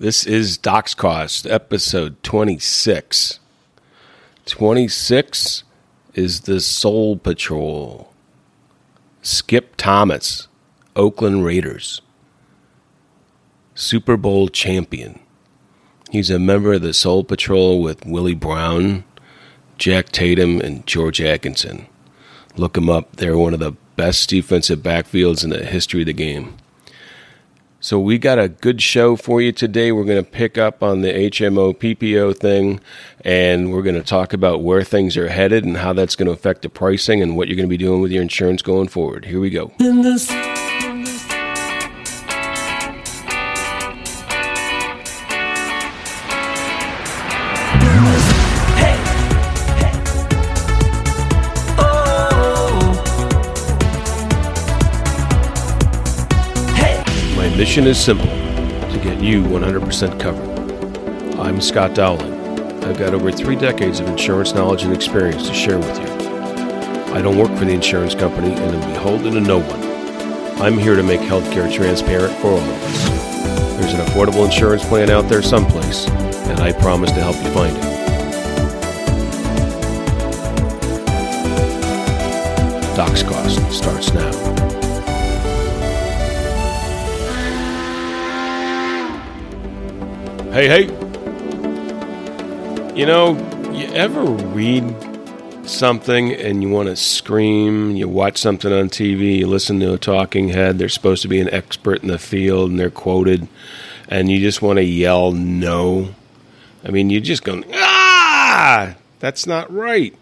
This is DoxCost, episode 26. 26 is the Soul Patrol. Skip Thomas, Oakland Raiders. Super Bowl champion. He's a member of the Soul Patrol with Willie Brown, Jack Tatum, and George Atkinson. Look him up. They're one of the best defensive backfields in the history of the game. So we got a good show for you today. We're going to pick up on the HMO PPO thing and we're going to talk about where things are headed and how that's going to affect the pricing and what you're going to be doing with your insurance going forward. Here we go. Mission is simple to get you 100% covered. I'm Scott Dowling. I've got over three decades of insurance knowledge and experience to share with you. I don't work for the insurance company and am beholden to no one. I'm here to make healthcare transparent for all of us. There's an affordable insurance plan out there someplace, and I promise to help you find it. DoxCost starts now. Hey, hey. You know, you ever read something and you want to scream? You watch something on TV, you listen to a talking head, they're supposed to be an expert in the field and they're quoted, and you just want to yell no? I mean, you're just going, ah, that's not right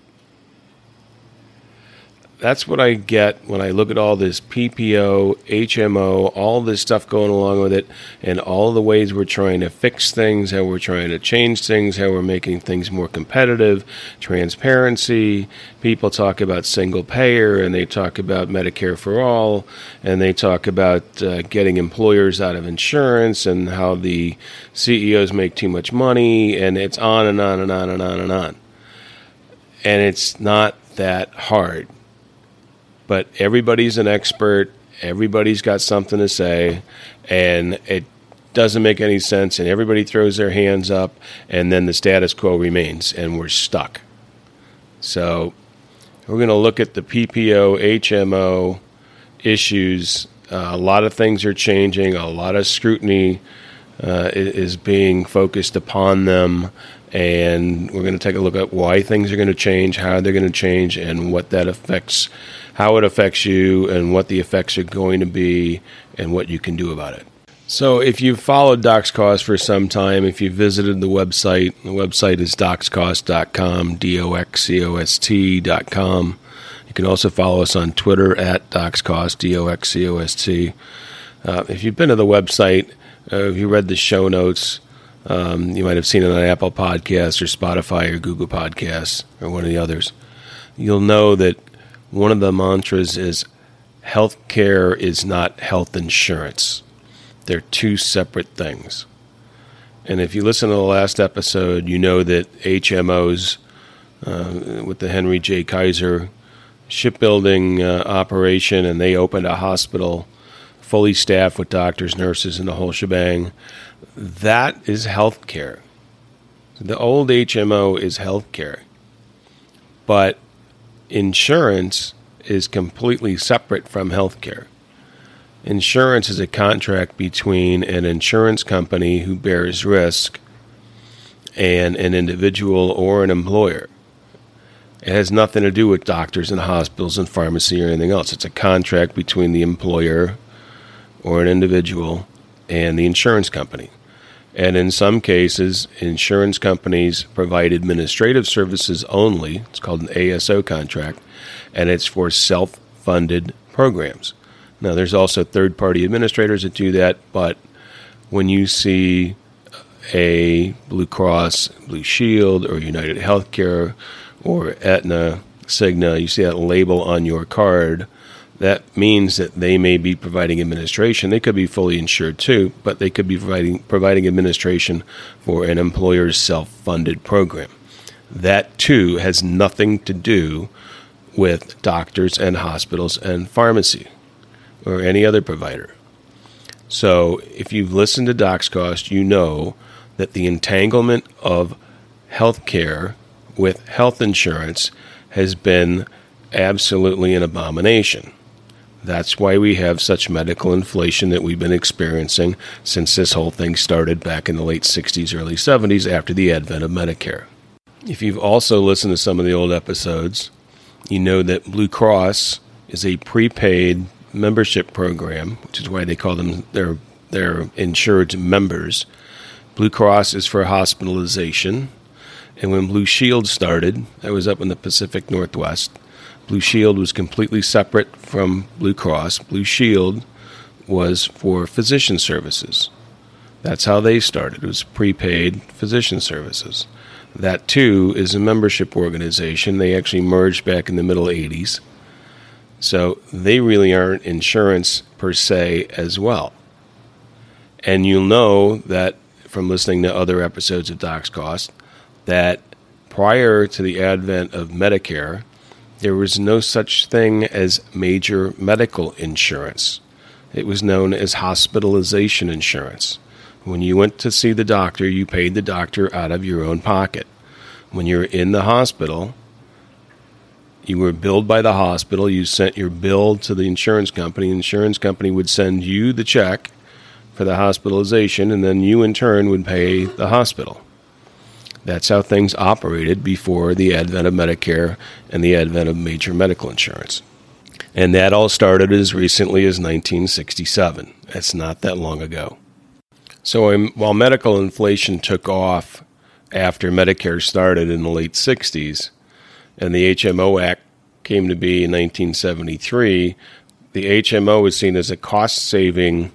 that's what I get when I look at all this PPO, HMO, all this stuff going along with it, and all the ways we're trying to fix things, how we're trying to change things, how we're making things more competitive, transparency. People talk about single payer, and they talk about Medicare for all, and they talk about uh, getting employers out of insurance, and how the CEOs make too much money, and it's on and on and on and on and on. And it's not that hard but everybody's an expert. Everybody's got something to say, and it doesn't make any sense. And everybody throws their hands up, and then the status quo remains, and we're stuck. So we're going to look at the PPO, HMO issues. Uh, a lot of things are changing. A lot of scrutiny uh, is being focused upon them and we're going to take a look at why things are going to change, how they're going to change, and what that affects how it affects you and what the effects are going to be and what you can do about it. So, if you've followed DoxCost for some time, if you've visited the website, the website is doxcost.com, D O X C O S T.com. You can also follow us on Twitter at DoxCost, D O X C O S T. Uh, if you've been to the website, uh, if you read the show notes, um, you might have seen it on Apple Podcasts or Spotify or Google Podcasts or one of the others. You'll know that one of the mantras is health care is not health insurance. They're two separate things. And if you listen to the last episode, you know that HMOs, uh, with the Henry J. Kaiser shipbuilding uh, operation, and they opened a hospital fully staffed with doctors, nurses, and the whole shebang. That is healthcare. The old HMO is healthcare. But insurance is completely separate from healthcare. Insurance is a contract between an insurance company who bears risk and an individual or an employer. It has nothing to do with doctors and hospitals and pharmacy or anything else. It's a contract between the employer or an individual and the insurance company. And in some cases, insurance companies provide administrative services only. It's called an ASO contract, and it's for self funded programs. Now, there's also third party administrators that do that, but when you see a Blue Cross, Blue Shield, or United Healthcare, or Aetna, Cigna, you see that label on your card, that means that they may be providing administration. They could be fully insured too, but they could be providing providing administration for an employer's self-funded program. That too has nothing to do with doctors and hospitals and pharmacy or any other provider. So if you've listened to DoxCost, you know that the entanglement of healthcare with health insurance has been absolutely an abomination. That's why we have such medical inflation that we've been experiencing since this whole thing started back in the late 60s, early 70s after the advent of Medicare. If you've also listened to some of the old episodes, you know that Blue Cross is a prepaid membership program, which is why they call them their their insured members. Blue Cross is for hospitalization, and when Blue Shield started, that was up in the Pacific Northwest. Blue Shield was completely separate from Blue Cross. Blue Shield was for physician services. That's how they started. It was prepaid physician services. That too is a membership organization. They actually merged back in the middle 80s. So they really aren't insurance per se as well. And you'll know that from listening to other episodes of DoxCost that prior to the advent of Medicare, there was no such thing as major medical insurance. It was known as hospitalization insurance. When you went to see the doctor, you paid the doctor out of your own pocket. When you're in the hospital, you were billed by the hospital. You sent your bill to the insurance company. The insurance company would send you the check for the hospitalization, and then you in turn would pay the hospital. That's how things operated before the advent of Medicare and the advent of major medical insurance. And that all started as recently as 1967. That's not that long ago. So um, while medical inflation took off after Medicare started in the late 60s and the HMO Act came to be in 1973, the HMO was seen as a cost saving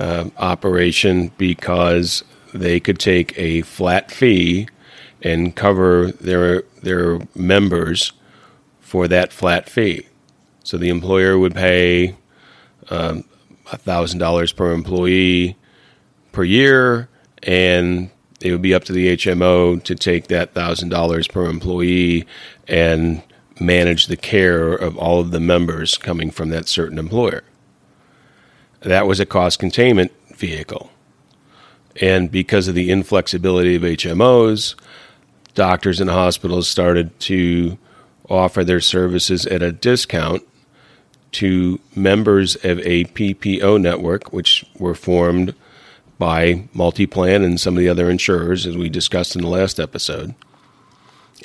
uh, operation because they could take a flat fee and cover their their members for that flat fee. So the employer would pay um, thousand dollars per employee per year, and it would be up to the HMO to take that thousand dollars per employee and manage the care of all of the members coming from that certain employer. That was a cost containment vehicle. And because of the inflexibility of HMOs, doctors and hospitals started to offer their services at a discount to members of a PPO network, which were formed by Multiplan and some of the other insurers, as we discussed in the last episode.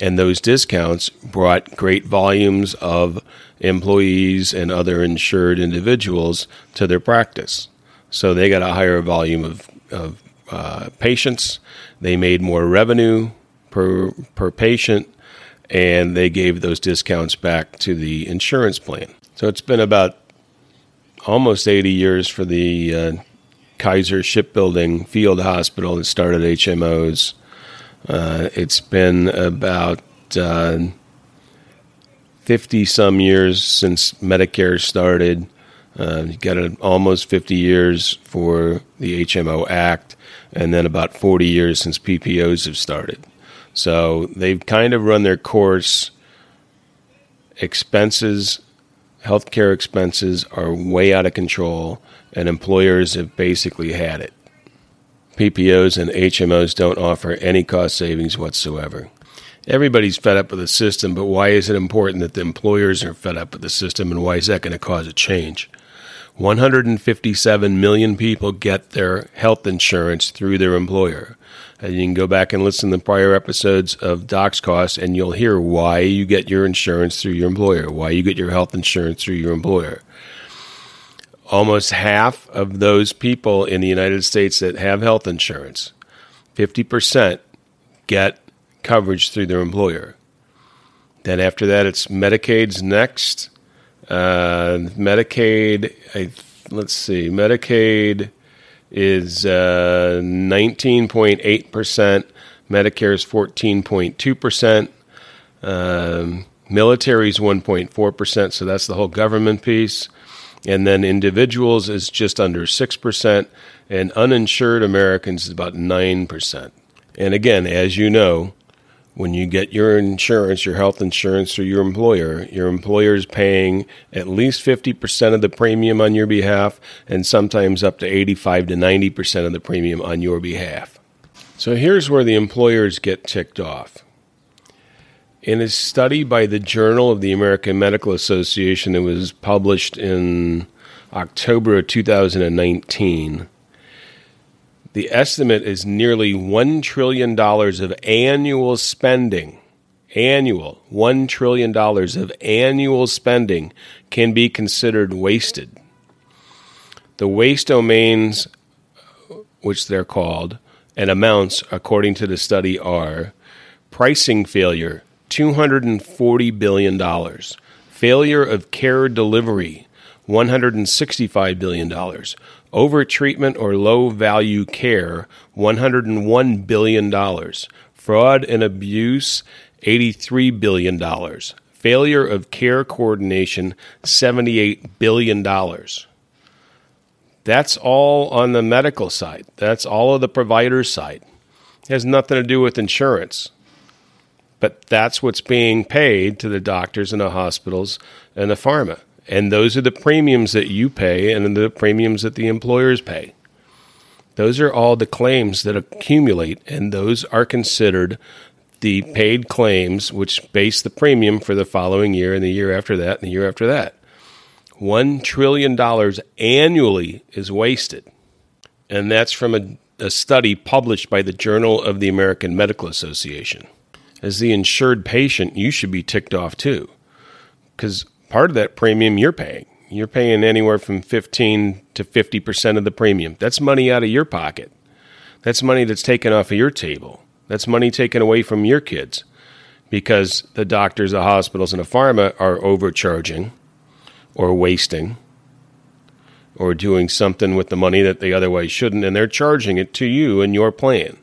And those discounts brought great volumes of employees and other insured individuals to their practice. So they got a higher volume of, of uh, patients. They made more revenue per per patient, and they gave those discounts back to the insurance plan. So it's been about almost 80 years for the uh, Kaiser Shipbuilding Field Hospital that started HMOs. Uh, it's been about uh, 50 some years since Medicare started. Uh, you got almost 50 years for the HMO Act, and then about 40 years since PPOs have started. So they've kind of run their course. Expenses, healthcare expenses are way out of control, and employers have basically had it. PPOs and HMOs don't offer any cost savings whatsoever. Everybody's fed up with the system, but why is it important that the employers are fed up with the system, and why is that going to cause a change? 157 million people get their health insurance through their employer. And you can go back and listen to prior episodes of DoxCost, and you'll hear why you get your insurance through your employer, why you get your health insurance through your employer. Almost half of those people in the United States that have health insurance, 50%, get coverage through their employer. Then after that, it's Medicaid's next. Uh, Medicaid, I, let's see, Medicaid is uh, 19.8%, Medicare is 14.2%, um, military is 1.4%, so that's the whole government piece. And then individuals is just under 6%, and uninsured Americans is about 9%. And again, as you know, when you get your insurance, your health insurance through your employer, your employer is paying at least 50% of the premium on your behalf and sometimes up to 85 to 90% of the premium on your behalf. So here's where the employers get ticked off. In a study by the Journal of the American Medical Association that was published in October of 2019, the estimate is nearly $1 trillion of annual spending. Annual, $1 trillion of annual spending can be considered wasted. The waste domains, which they're called, and amounts, according to the study, are pricing failure, $240 billion, failure of care delivery, $165 billion, Overtreatment or low value care, $101 billion. Fraud and abuse, $83 billion. Failure of care coordination, $78 billion. That's all on the medical side. That's all of the provider's side. It has nothing to do with insurance. But that's what's being paid to the doctors and the hospitals and the pharma. And those are the premiums that you pay and the premiums that the employers pay. Those are all the claims that accumulate, and those are considered the paid claims, which base the premium for the following year and the year after that and the year after that. $1 trillion annually is wasted. And that's from a, a study published by the Journal of the American Medical Association. As the insured patient, you should be ticked off too. Because part of that premium you're paying. You're paying anywhere from 15 to 50% of the premium. That's money out of your pocket. That's money that's taken off of your table. That's money taken away from your kids because the doctors, the hospitals, and the pharma are overcharging or wasting or doing something with the money that they otherwise shouldn't, and they're charging it to you in your plan.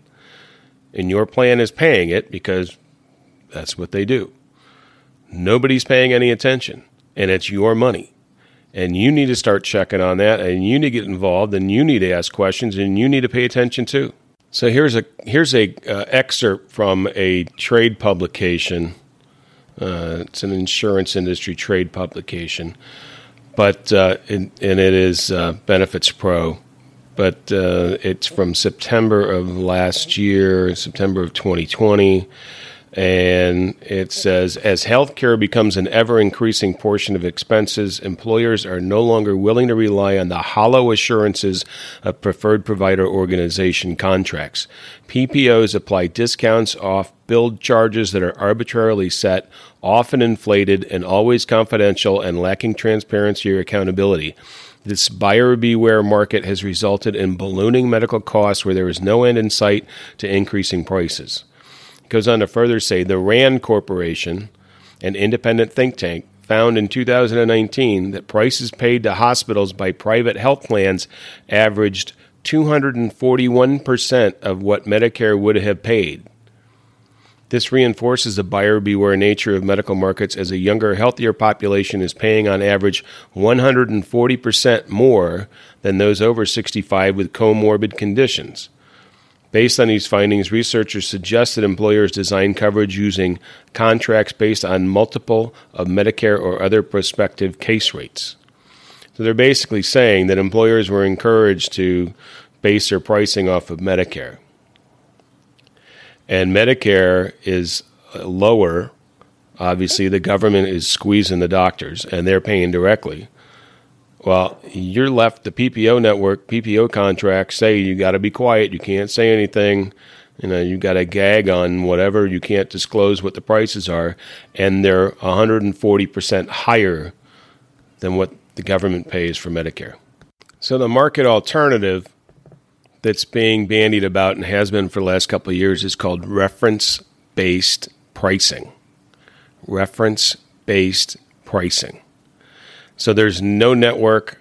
And your plan is paying it because that's what they do. Nobody's paying any attention and it's your money. And you need to start checking on that, and you need to get involved, and you need to ask questions, and you need to pay attention too. So here's a here's a uh, excerpt from a trade publication. Uh, it's an insurance industry trade publication, but uh, and, and it is uh, Benefits Pro, but uh, it's from September of last year, September of 2020 and it says as healthcare becomes an ever increasing portion of expenses, employers are no longer willing to rely on the hollow assurances of preferred provider organization contracts. PPOs apply discounts off billed charges that are arbitrarily set, often inflated, and always confidential and lacking transparency or accountability. This buyer beware market has resulted in ballooning medical costs where there is no end in sight to increasing prices goes on to further say the RAND Corporation, an independent think tank, found in 2019 that prices paid to hospitals by private health plans averaged 241% of what Medicare would have paid. This reinforces the buyer beware nature of medical markets as a younger, healthier population is paying on average 140% more than those over 65 with comorbid conditions. Based on these findings, researchers suggest that employers design coverage using contracts based on multiple of Medicare or other prospective case rates. So they're basically saying that employers were encouraged to base their pricing off of Medicare. And Medicare is uh, lower. Obviously, the government is squeezing the doctors and they're paying directly. Well, you're left the PPO network, PPO contracts say you got to be quiet, you can't say anything, you know, you got to gag on whatever, you can't disclose what the prices are, and they're 140% higher than what the government pays for Medicare. So the market alternative that's being bandied about and has been for the last couple of years is called reference based pricing. Reference based pricing. So there's no network.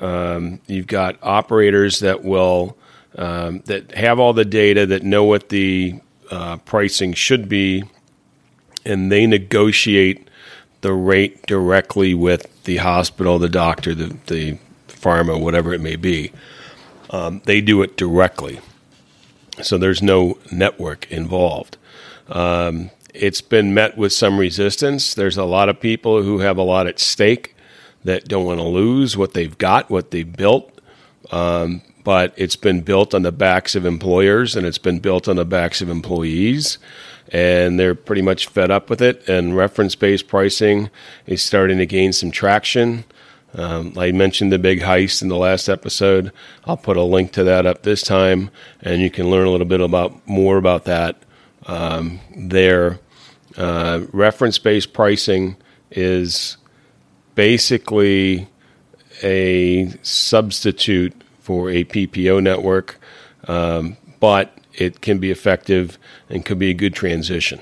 Um, you've got operators that will um, that have all the data that know what the uh, pricing should be, and they negotiate the rate directly with the hospital, the doctor, the, the pharma, whatever it may be. Um, they do it directly. So there's no network involved. Um, it's been met with some resistance. There's a lot of people who have a lot at stake that don't want to lose what they've got, what they've built. Um, but it's been built on the backs of employers and it's been built on the backs of employees. And they're pretty much fed up with it. And reference based pricing is starting to gain some traction. Um, I mentioned the big heist in the last episode. I'll put a link to that up this time, and you can learn a little bit about more about that um, there. Uh, reference based pricing is basically a substitute for a PPO network, um, but it can be effective and could be a good transition.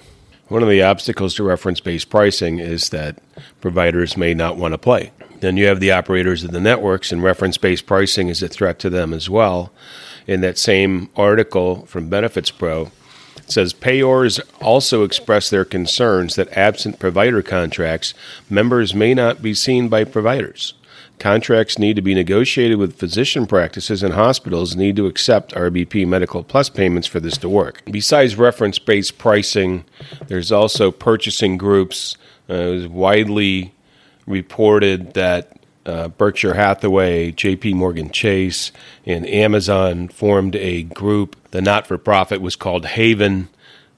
One of the obstacles to reference based pricing is that providers may not want to play. Then you have the operators of the networks, and reference based pricing is a threat to them as well. In that same article from Benefits Pro, it says payors also express their concerns that absent provider contracts, members may not be seen by providers. Contracts need to be negotiated with physician practices, and hospitals need to accept RBP Medical Plus payments for this to work. Besides reference based pricing, there's also purchasing groups. Uh, it was widely reported that uh, Berkshire Hathaway, JP Morgan Chase, and Amazon formed a group. The not for profit was called Haven.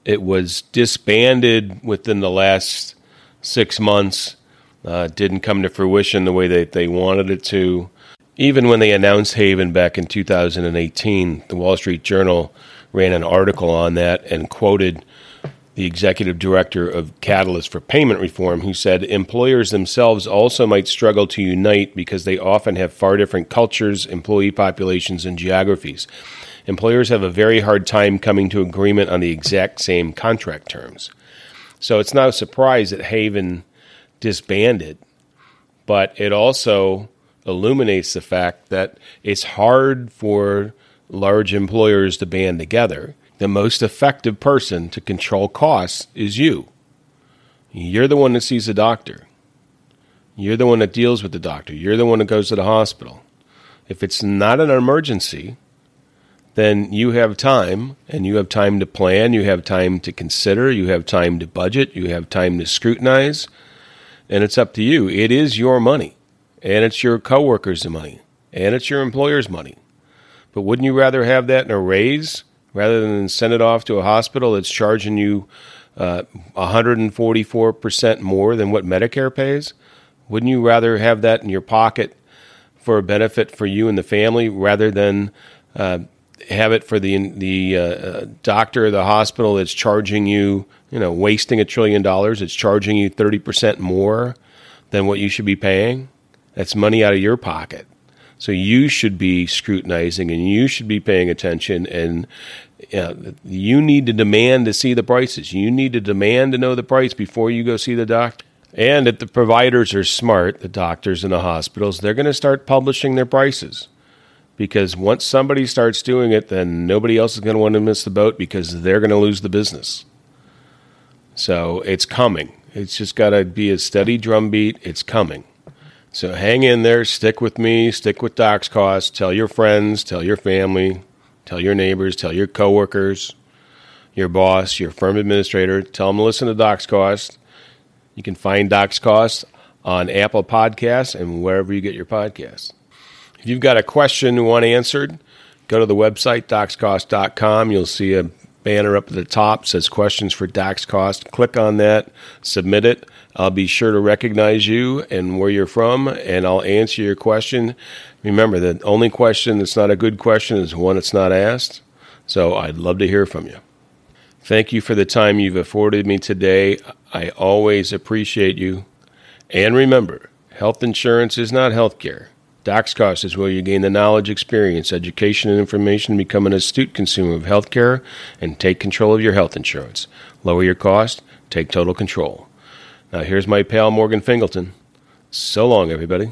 It was disbanded within the last six months. Uh, didn't come to fruition the way that they wanted it to. Even when they announced Haven back in 2018, the Wall Street Journal ran an article on that and quoted the executive director of Catalyst for Payment Reform, who said employers themselves also might struggle to unite because they often have far different cultures, employee populations, and geographies. Employers have a very hard time coming to agreement on the exact same contract terms. So it's not a surprise that Haven disbanded, but it also illuminates the fact that it's hard for large employers to band together the most effective person to control costs is you. You're the one that sees the doctor. You're the one that deals with the doctor. You're the one that goes to the hospital. If it's not an emergency, then you have time and you have time to plan, you have time to consider, you have time to budget, you have time to scrutinize, and it's up to you. It is your money, and it's your coworkers' money, and it's your employer's money. But wouldn't you rather have that in a raise rather than send it off to a hospital that's charging you uh, 144% more than what Medicare pays? Wouldn't you rather have that in your pocket for a benefit for you and the family rather than uh, have it for the the uh, doctor or the hospital that's charging you, you know, wasting a trillion dollars? It's charging you 30% more than what you should be paying. That's money out of your pocket. So you should be scrutinizing and you should be paying attention and you need to demand to see the prices. You need to demand to know the price before you go see the doctor. And if the providers are smart, the doctors and the hospitals, they're going to start publishing their prices. Because once somebody starts doing it, then nobody else is going to want to miss the boat because they're going to lose the business. So it's coming. It's just got to be a steady drumbeat. It's coming. So hang in there, stick with me, stick with DoxCost, tell your friends, tell your family, tell your neighbors, tell your coworkers, your boss, your firm administrator, tell them to listen to DoxCost. You can find DoxCost on Apple Podcasts and wherever you get your podcasts. If you've got a question you want answered, go to the website, doxcost.com. You'll see a banner up at the top says questions for DoxCost. Click on that, submit it. I'll be sure to recognize you and where you're from, and I'll answer your question. Remember, the only question that's not a good question is one that's not asked. So I'd love to hear from you. Thank you for the time you've afforded me today. I always appreciate you. And remember, health insurance is not health care. DoxCost is where you gain the knowledge, experience, education, and information to become an astute consumer of healthcare and take control of your health insurance. Lower your cost, take total control. Now, here's my pal Morgan Fingleton. So long, everybody.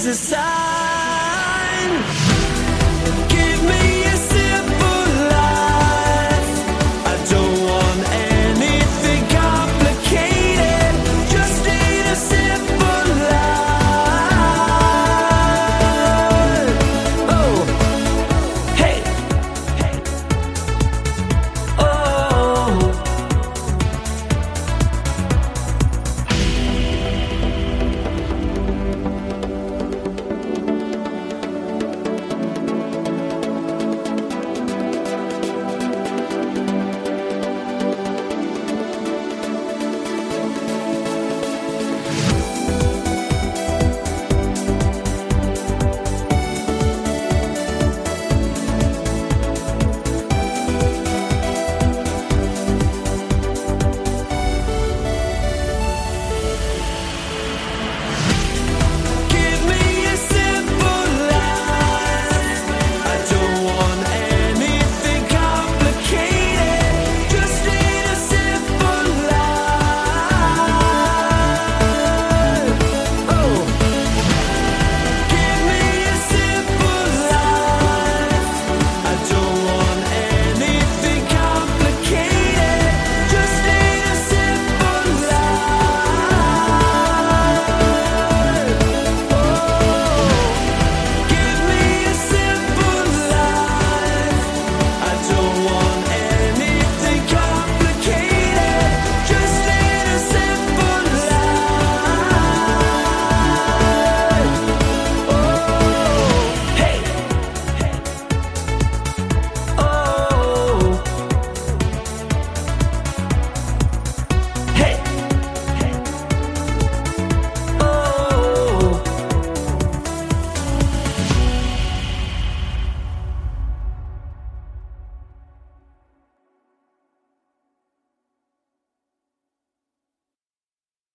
as a sign